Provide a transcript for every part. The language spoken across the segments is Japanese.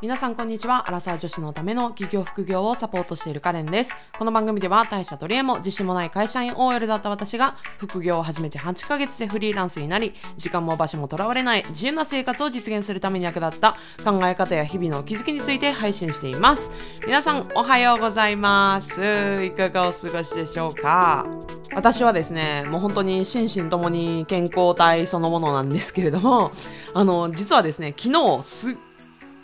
皆さんこんにちは。アラサー女子のための企業副業をサポートしているカレンです。この番組では大社取り柄も自信もない会社員 OL だった私が副業を始めて8ヶ月でフリーランスになり、時間も場所もとらわれない自由な生活を実現するために役立った考え方や日々の気づきについて配信しています。皆さんおはようございます。いかがお過ごしでしょうか？私はですね、もう本当に心身ともに健康体そのものなんですけれども、あの、実はですね、昨日すっ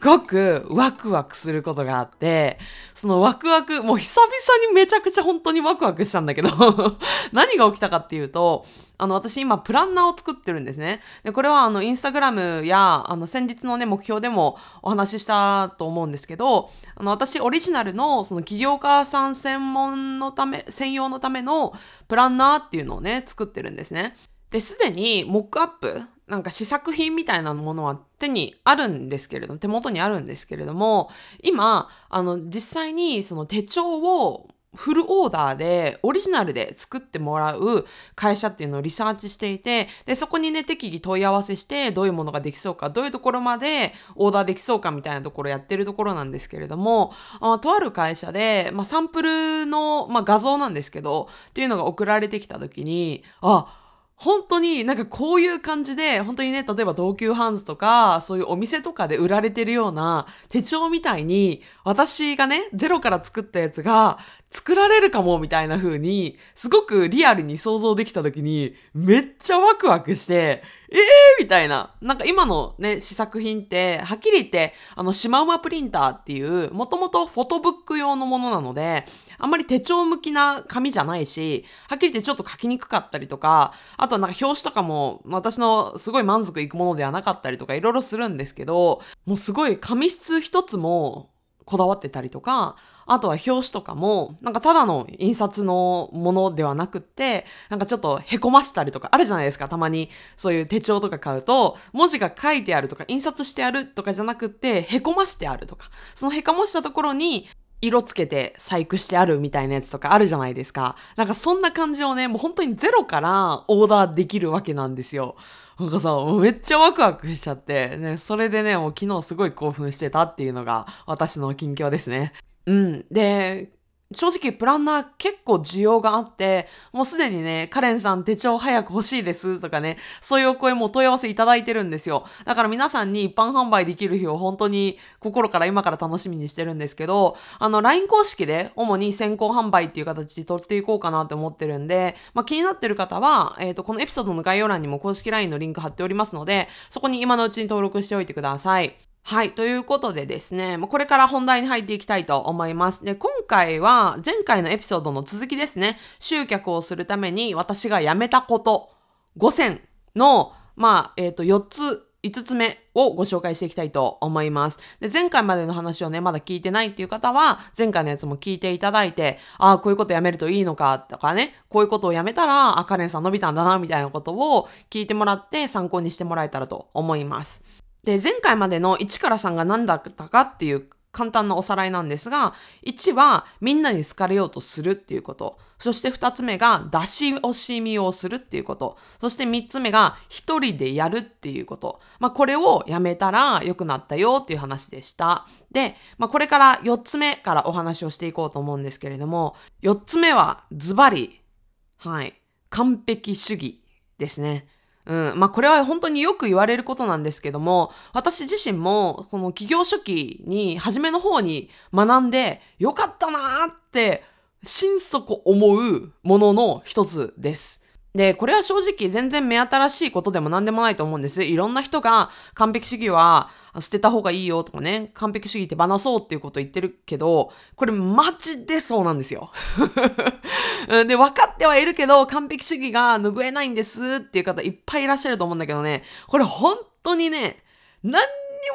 ごくワクワクすることがあって、そのワクワク、もう久々にめちゃくちゃ本当にワクワクしたんだけど、何が起きたかっていうと、あの、私今プランナーを作ってるんですね。で、これはあの、インスタグラムや、あの、先日のね、目標でもお話ししたと思うんですけど、あの、私オリジナルの、その起業家さん専門のため、専用のためのプランナーっていうのをね、作ってるんですね。で、すでにモックアップ、なんか試作品みたいなものは手にあるんですけれども、手元にあるんですけれども、今、あの、実際にその手帳をフルオーダーでオリジナルで作ってもらう会社っていうのをリサーチしていて、で、そこにね、適宜問い合わせして、どういうものができそうか、どういうところまでオーダーできそうかみたいなところやってるところなんですけれども、あとある会社で、まあ、サンプルの、まあ、画像なんですけど、っていうのが送られてきた時に、あ、本当になんかこういう感じで、本当にね、例えば同級ハンズとか、そういうお店とかで売られてるような手帳みたいに、私がね、ゼロから作ったやつが作られるかもみたいな風に、すごくリアルに想像できた時に、めっちゃワクワクして、ええー、みたいな。なんか今のね、試作品って、はっきり言って、あの、シマウマプリンターっていう、もともとフォトブック用のものなので、あんまり手帳向きな紙じゃないし、はっきり言ってちょっと書きにくかったりとか、あとはなんか表紙とかも私のすごい満足いくものではなかったりとかいろいろするんですけど、もうすごい紙質一つもこだわってたりとか、あとは表紙とかも、なんかただの印刷のものではなくって、なんかちょっと凹ましたりとかあるじゃないですか。たまにそういう手帳とか買うと、文字が書いてあるとか印刷してあるとかじゃなくって、凹ましてあるとか。その凹ましたところに、色つけて細工してあるみたいなやつとかあるじゃないですか。なんかそんな感じをね、もう本当にゼロからオーダーできるわけなんですよ。なんかさ、めっちゃワクワクしちゃって、ね、それでね、もう昨日すごい興奮してたっていうのが私の近況ですね。うん。で、正直プランナー結構需要があって、もうすでにね、カレンさん手帳早く欲しいですとかね、そういうお声も問い合わせいただいてるんですよ。だから皆さんに一般販売できる日を本当に心から今から楽しみにしてるんですけど、あの LINE 公式で主に先行販売っていう形で取っていこうかなって思ってるんで、まあ気になってる方は、えっ、と、このエピソードの概要欄にも公式 LINE のリンク貼っておりますので、そこに今のうちに登録しておいてください。はい。ということでですね、これから本題に入っていきたいと思います。で、今回は前回のエピソードの続きですね。集客をするために私がやめたこと5選の、まあ、えっ、と、4つ、5つ目をご紹介していきたいと思います。で、前回までの話をね、まだ聞いてないっていう方は、前回のやつも聞いていただいて、ああ、こういうことやめるといいのかとかね、こういうことをやめたら、あ、カレンさん伸びたんだな、みたいなことを聞いてもらって参考にしてもらえたらと思います。で、前回までの1から3が何だったかっていう簡単なおさらいなんですが、1はみんなに好かれようとするっていうこと。そして2つ目が出し惜しみをするっていうこと。そして3つ目が一人でやるっていうこと。まあこれをやめたら良くなったよっていう話でした。で、まあこれから4つ目からお話をしていこうと思うんですけれども、4つ目はズバリ、はい、完璧主義ですね。うん。まあ、これは本当によく言われることなんですけども、私自身も、この企業初期に、初めの方に学んで、よかったなーって、心底思うものの一つです。で、これは正直全然目新しいことでも何でもないと思うんです。いろんな人が完璧主義は捨てた方がいいよとかね、完璧主義って話そうっていうこと言ってるけど、これマジでそうなんですよ。で、分かってはいるけど、完璧主義が拭えないんですっていう方いっぱいいらっしゃると思うんだけどね、これ本当にね、何に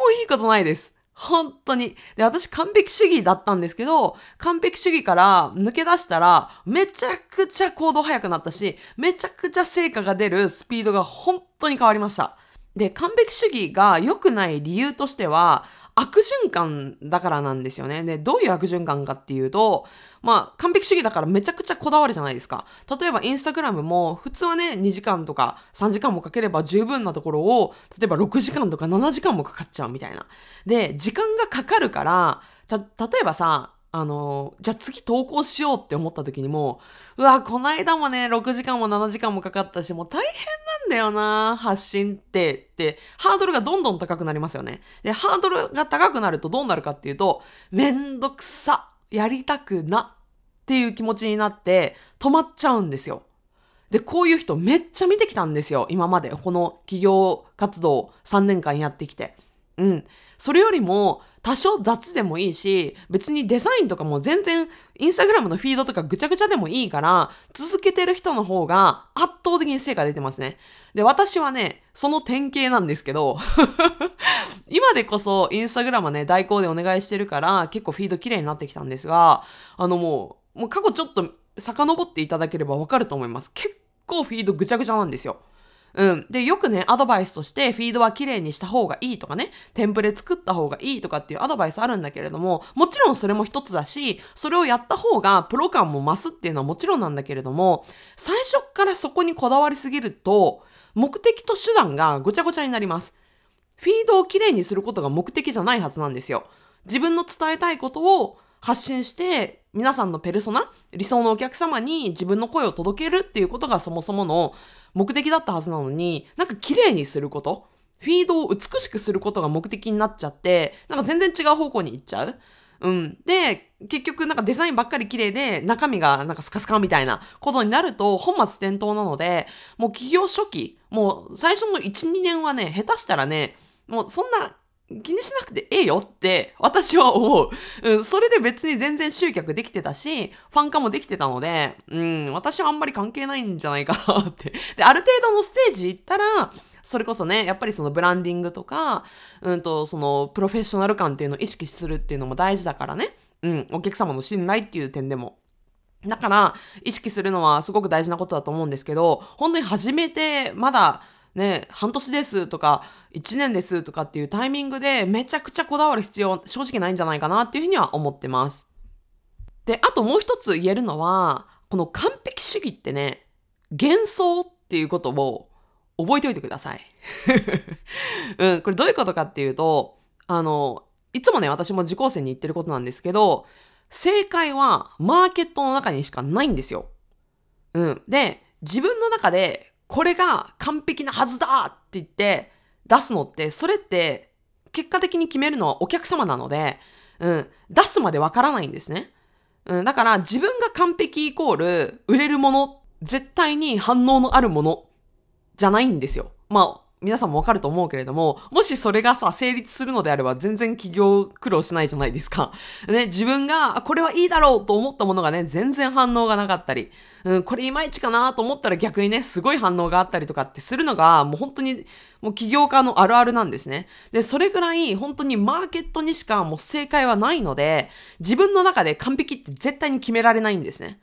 もいいことないです。本当に。で、私完璧主義だったんですけど、完璧主義から抜け出したら、めちゃくちゃ行動早くなったし、めちゃくちゃ成果が出るスピードが本当に変わりました。で、完璧主義が良くない理由としては、悪循環だからなんですよね。で、どういう悪循環かっていうと、まあ、完璧主義だからめちゃくちゃこだわるじゃないですか。例えばインスタグラムも、普通はね、2時間とか3時間もかければ十分なところを、例えば6時間とか7時間もかかっちゃうみたいな。で、時間がかかるから、た、例えばさ、あの、じゃあ次投稿しようって思った時にも、うわ、こないだもね、6時間も7時間もかかったし、もう大変なんだよな、発信ってって、ハードルがどんどん高くなりますよね。で、ハードルが高くなるとどうなるかっていうと、めんどくさ、やりたくなっていう気持ちになって止まっちゃうんですよ。で、こういう人めっちゃ見てきたんですよ。今まで。この企業活動3年間やってきて。うん。それよりも、多少雑でもいいし、別にデザインとかも全然、インスタグラムのフィードとかぐちゃぐちゃでもいいから、続けてる人の方が圧倒的に成果出てますね。で、私はね、その典型なんですけど、今でこそインスタグラムはね、代行でお願いしてるから、結構フィード綺麗になってきたんですが、あのもう、もう過去ちょっと遡っていただければわかると思います。結構フィードぐちゃぐちゃなんですよ。うん。で、よくね、アドバイスとして、フィードは綺麗にした方がいいとかね、テンプレ作った方がいいとかっていうアドバイスあるんだけれども、もちろんそれも一つだし、それをやった方がプロ感も増すっていうのはもちろんなんだけれども、最初からそこにこだわりすぎると、目的と手段がごちゃごちゃになります。フィードをきれいにすることが目的じゃないはずなんですよ。自分の伝えたいことを発信して、皆さんのペルソナ、理想のお客様に自分の声を届けるっていうことがそもそもの目的だったはずなのに、なんか綺麗にすること、フィードを美しくすることが目的になっちゃって、なんか全然違う方向に行っちゃう？うん。で、結局なんかデザインばっかり綺麗で中身がなんかスカスカみたいなことになると本末転倒なので、もう企業初期、もう最初の1、2年はね、下手したらね、もうそんな気にしなくてええよって私は思う。うん、それで別に全然集客できてたし、ファン化もできてたので、うん、私はあんまり関係ないんじゃないかなって。で、ある程度のステージ行ったら、それこそね、やっぱりそのブランディングとか、うんと、そのプロフェッショナル感っていうのを意識するっていうのも大事だからね。うん、お客様の信頼っていう点でも。だから、意識するのはすごく大事なことだと思うんですけど、本当に初めて、まだ、ね、半年ですとか、1年ですとかっていうタイミングでめちゃくちゃこだわる必要正直ないんじゃないかなっていうふうには思ってます。で、あともう一つ言えるのは、この完璧主義ってね、幻想っていうことを覚えておいてください。うん、これどういうことかっていうと、あの、いつもね、私も受講生に言ってることなんですけど、正解はマーケットの中にしかないんですよ。うん。で、自分の中でこれが完璧なはずだって言って出すのって、それって結果的に決めるのはお客様なので、うん、出すまでわからないんですね。うん、だから自分が完璧イコール売れるもの、絶対に反応のあるものじゃないんですよ。まあ、皆さんもわかると思うけれども、もしそれがさ、成立するのであれば全然企業苦労しないじゃないですか。ね、自分が、これはいいだろうと思ったものがね、全然反応がなかったり、うん、これいまいちかなと思ったら逆にね、すごい反応があったりとかってするのが、もう本当に、もう起業家のあるあるなんですね。で、それぐらい本当にマーケットにしかもう正解はないので、自分の中で完璧って絶対に決められないんですね。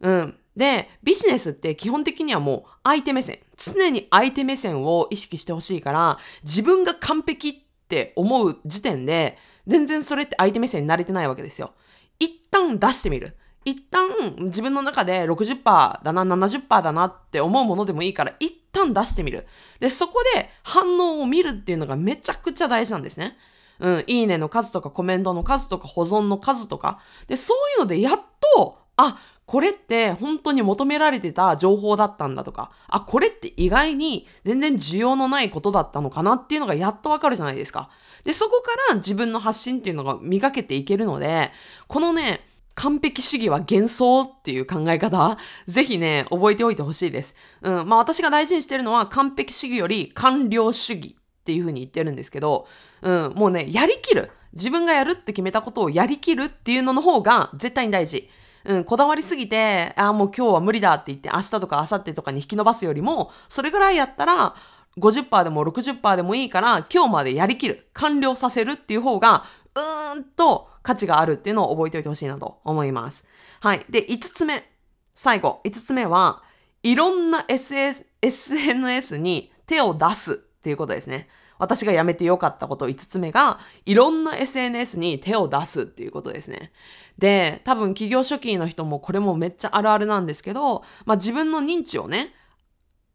うん。で、ビジネスって基本的にはもう相手目線。常に相手目線を意識してほしいから、自分が完璧って思う時点で、全然それって相手目線に慣れてないわけですよ。一旦出してみる。一旦自分の中で60%だな、70%だなって思うものでもいいから、一旦出してみる。で、そこで反応を見るっていうのがめちゃくちゃ大事なんですね。うん、いいねの数とかコメントの数とか保存の数とか。で、そういうのでやっと、あ、これって本当に求められてた情報だったんだとか、あ、これって意外に全然需要のないことだったのかなっていうのがやっとわかるじゃないですか。で、そこから自分の発信っていうのが磨けていけるので、このね、完璧主義は幻想っていう考え方、ぜひね、覚えておいてほしいです。うん。まあ私が大事にしてるのは完璧主義より完了主義っていうふうに言ってるんですけど、うん、もうね、やりきる。自分がやるって決めたことをやりきるっていうのの方が絶対に大事。うん、こだわりすぎて、ああ、もう今日は無理だって言って、明日とか明後日とかに引き伸ばすよりも、それぐらいやったら、50%でも60%でもいいから、今日までやりきる、完了させるっていう方が、うーんと価値があるっていうのを覚えておいてほしいなと思います。はい。で、5つ目。最後。5つ目は、いろんな ssns に手を出すっていうことですね。私がやめてよかったこと5つ目が、いろんな SNS に手を出すっていうことですね。で、多分企業初期の人もこれもめっちゃあるあるなんですけど、まあ自分の認知をね、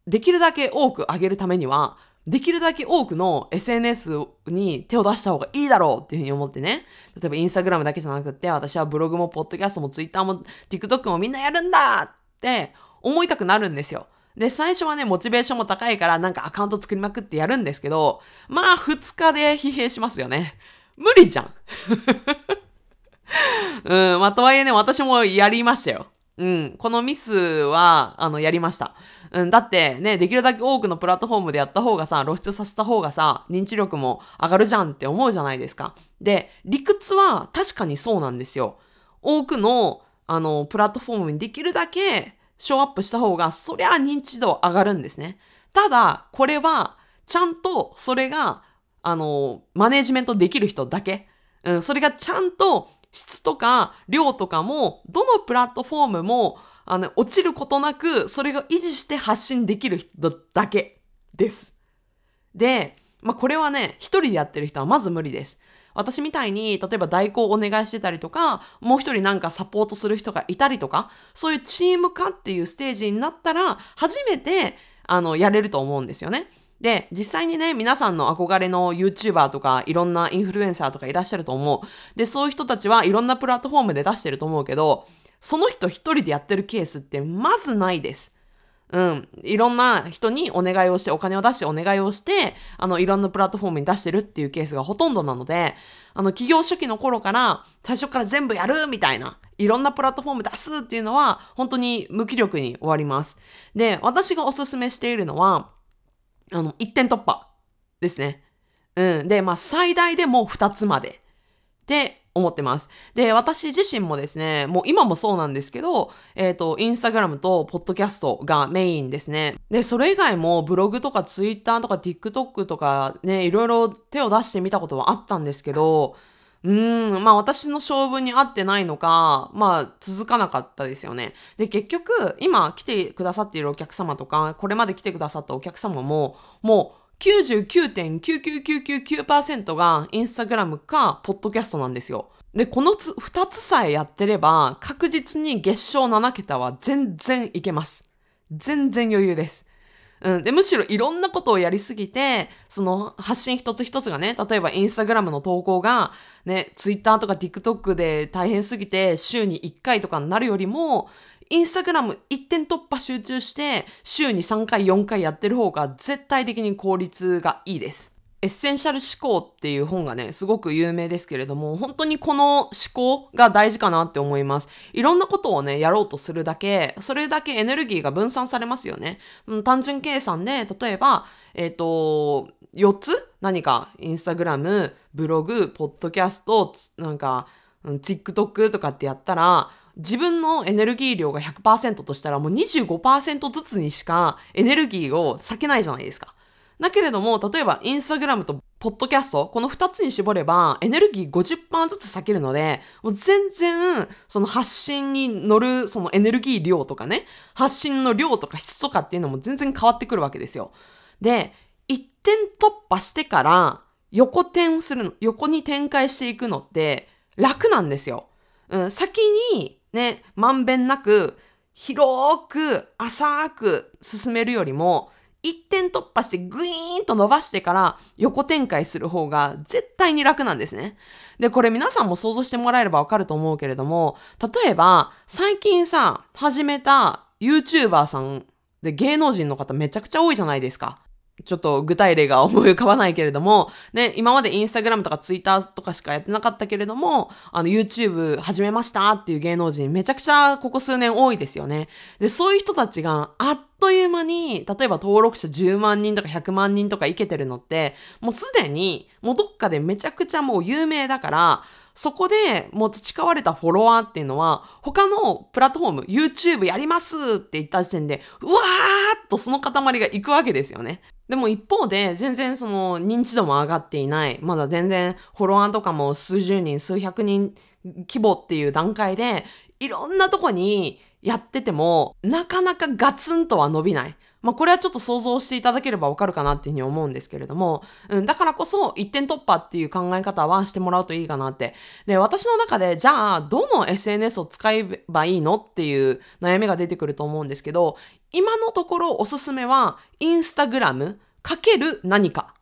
できるだけ多く上げるためには、できるだけ多くの SNS に手を出した方がいいだろうっていうふうに思ってね。例えばインスタグラムだけじゃなくって、私はブログもポッドキャストもツイッターも TikTok もみんなやるんだって思いたくなるんですよ。で、最初はね、モチベーションも高いからなんかアカウント作りまくってやるんですけど、まあ2日で疲弊しますよね。無理じゃん。うん、まあとはいえね、私もやりましたよ。うん、このミスは、あの、やりました。うん、だってね、できるだけ多くのプラットフォームでやった方がさ、露出させた方がさ、認知力も上がるじゃんって思うじゃないですか。で、理屈は確かにそうなんですよ。多くの、あの、プラットフォームにできるだけショーアップした方が、そりゃ認知度上がるんですね。ただ、これは、ちゃんとそれが、あの、マネジメントできる人だけ。うん、それがちゃんと質とか量とかも、どのプラットフォームもあの、落ちることなく、それが維持して発信できる人だけです。で、まあ、これはね、一人でやってる人はまず無理です。私みたいに、例えば代行お願いしてたりとか、もう一人なんかサポートする人がいたりとか、そういうチーム化っていうステージになったら、初めて、あの、やれると思うんですよね。で、実際にね、皆さんの憧れの YouTuber とか、いろんなインフルエンサーとかいらっしゃると思う。で、そういう人たちはいろんなプラットフォームで出してると思うけど、その人一人でやってるケースってまずないです。うん。いろんな人にお願いをして、お金を出してお願いをして、あの、いろんなプラットフォームに出してるっていうケースがほとんどなので、あの、企業初期の頃から、最初から全部やるみたいな、いろんなプラットフォーム出すっていうのは、本当に無気力に終わります。で、私がおすすめしているのは、あの、一点突破ですね。うん。で、まあ、最大でも二つまで。で、思ってます。で、私自身もですね、もう今もそうなんですけど、えっ、ー、と、インスタグラムとポッドキャストがメインですね。で、それ以外もブログとかツイッターとか TikTok とかね、いろいろ手を出してみたことはあったんですけど、うーん、まあ私の性分に合ってないのか、まあ続かなかったですよね。で、結局、今来てくださっているお客様とか、これまで来てくださったお客様も、もう99.99999%がインスタグラムかポッドキャストなんですよ。で、このつ2つさえやってれば確実に月商7桁は全然いけます。全然余裕です。うん。で、むしろいろんなことをやりすぎて、その発信一つ一つがね、例えば Instagram の投稿が、ね、ツイッターとか TikTok で大変すぎて週に1回とかになるよりも、 Instagram 一点突破集中して、週に3回4回やってる方が絶対的に効率がいいです。エッセンシャル思考っていう本がね、すごく有名ですけれども、本当にこの思考が大事かなって思います。いろんなことをね、やろうとするだけ、それだけエネルギーが分散されますよね。うん、単純計算で、例えば、えっ、ー、と、4つ？何か、インスタグラム、ブログ、ポッドキャスト、なんか、TikTok とかってやったら、自分のエネルギー量が100%としたらもう25%ずつにしかエネルギーを避けないじゃないですか。だけれども、例えばインスタグラムとポッドキャスト、この2つに絞ればエネルギー50%ずつ避けるので、もう全然その発信に乗るそのエネルギー量とかね、発信の量とか質とかっていうのも全然変わってくるわけですよ。で、一点突破してから横転するの、横に展開していくのって楽なんですよ。うん、先にね、まんべんなく、広く、浅く進めるよりも、一点突破してグイーンと伸ばしてから横展開する方が絶対に楽なんですね。で、これ皆さんも想像してもらえればわかると思うけれども、例えば最近さ、始めた YouTuber さんで芸能人の方めちゃくちゃ多いじゃないですか。ちょっと具体例が思い浮かばないけれども、ね、今までインスタグラムとかツイッターとかしかやってなかったけれども、あの YouTube 始めましたっていう芸能人めちゃくちゃここ数年多いですよね。で、そういう人たちがあっという間に、例えば登録者10万人とか100万人とかいけてるのって、もうすでに、もうどっかでめちゃくちゃもう有名だから、そこでもう培われたフォロワーっていうのは、他のプラットフォーム、YouTube やりますって言った時点で、うわーっとその塊が行くわけですよね。でも一方で、全然その認知度も上がっていない。まだ全然フォロワーとかも数十人、数百人規模っていう段階で、いろんなとこにやってても、なかなかガツンとは伸びない。まあ、これはちょっと想像していただければわかるかなっていうふうに思うんですけれども、うん、だからこそ一点突破っていう考え方はしてもらうといいかなって。で、私の中で、じゃあ、どの SNS を使えばいいのっていう悩みが出てくると思うんですけど、今のところおすすめは、インスタグラムかける何か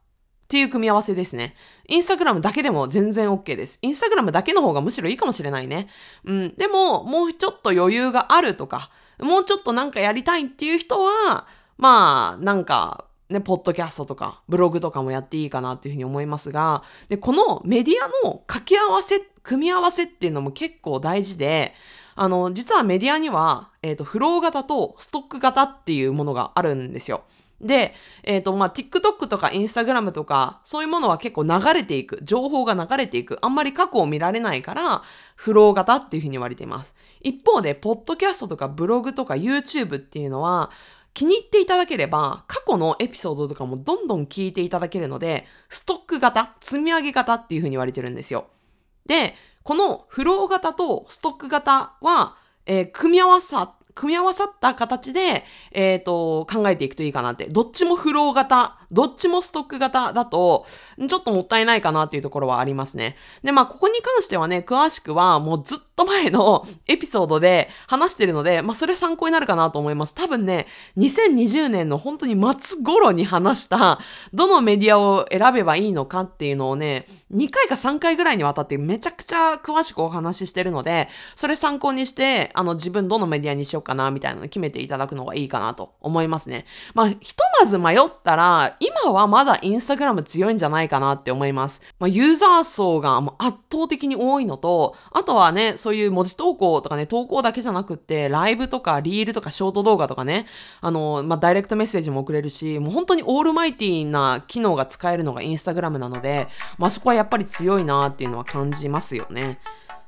っていう組み合わせですね。インスタグラムだけでも全然 OK です。インスタグラムだけの方がむしろいいかもしれないね。うん。でも、もうちょっと余裕があるとか、もうちょっとなんかやりたいっていう人は、まあ、なんか、ね、ポッドキャストとか、ブログとかもやっていいかなっていうふうに思いますが、で、このメディアの掛け合わせ、組み合わせっていうのも結構大事で、あの、実はメディアには、えっ、ー、と、フロー型とストック型っていうものがあるんですよ。で、えっ、ー、と、まあ、TikTok とか Instagram とか、そういうものは結構流れていく。情報が流れていく。あんまり過去を見られないから、フロー型っていうふうに言われています。一方で、ポッドキャストとかブログとか YouTube っていうのは、気に入っていただければ、過去のエピソードとかもどんどん聞いていただけるので、ストック型、積み上げ型っていうふうに言われてるんですよ。で、このフロー型とストック型は、えー、組み合わさ組み合わさった形で、えっ、ー、と、考えていくといいかなって。どっちもフロー型、どっちもストック型だと、ちょっともったいないかなっていうところはありますね。で、まあ、ここに関してはね、詳しくはもうずっと前のエピソードで話してるので、まあ、それ参考になるかなと思います。多分ね、2020年の本当に末頃に話した、どのメディアを選べばいいのかっていうのをね、2回か3回ぐらいにわたってめちゃくちゃ詳しくお話ししてるので、それ参考にして、あの、自分どのメディアにしようかな、みたいなの決めていただくのがいいかなと思いますね。まあ、ひとまず迷ったら、今はまだインスタグラム強いんじゃないかなって思います。まあ、ユーザー層が圧倒的に多いのと、あとはね、そういう文字投稿とかね、投稿だけじゃなくって、ライブとかリールとかショート動画とかね、あの、まあ、ダイレクトメッセージも送れるし、もう本当にオールマイティーな機能が使えるのがインスタグラムなので、まあ、そこはやっぱり強いなっていうのは感じますよね。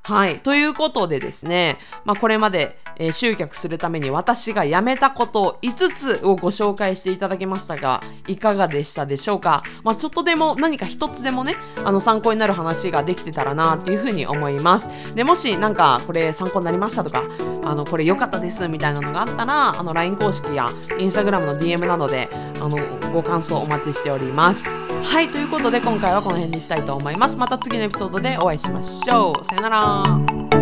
はい。ということでですね、まあ、これまで、えー、集客するために私がやめたこと5つをご紹介していただきましたが、いかがでしたでしょうか？まあ、ちょっとでも何か一つでもね、あの、参考になる話ができてたらなっていうふうに思います。で、もしなんかこれ参考になりましたとか、あの、これ良かったですみたいなのがあったら、あの、LINE 公式や Instagram の DM などで、あの、ご感想お待ちしております。はい、ということで今回はこの辺にしたいと思います。また次のエピソードでお会いしましょう。さよなら。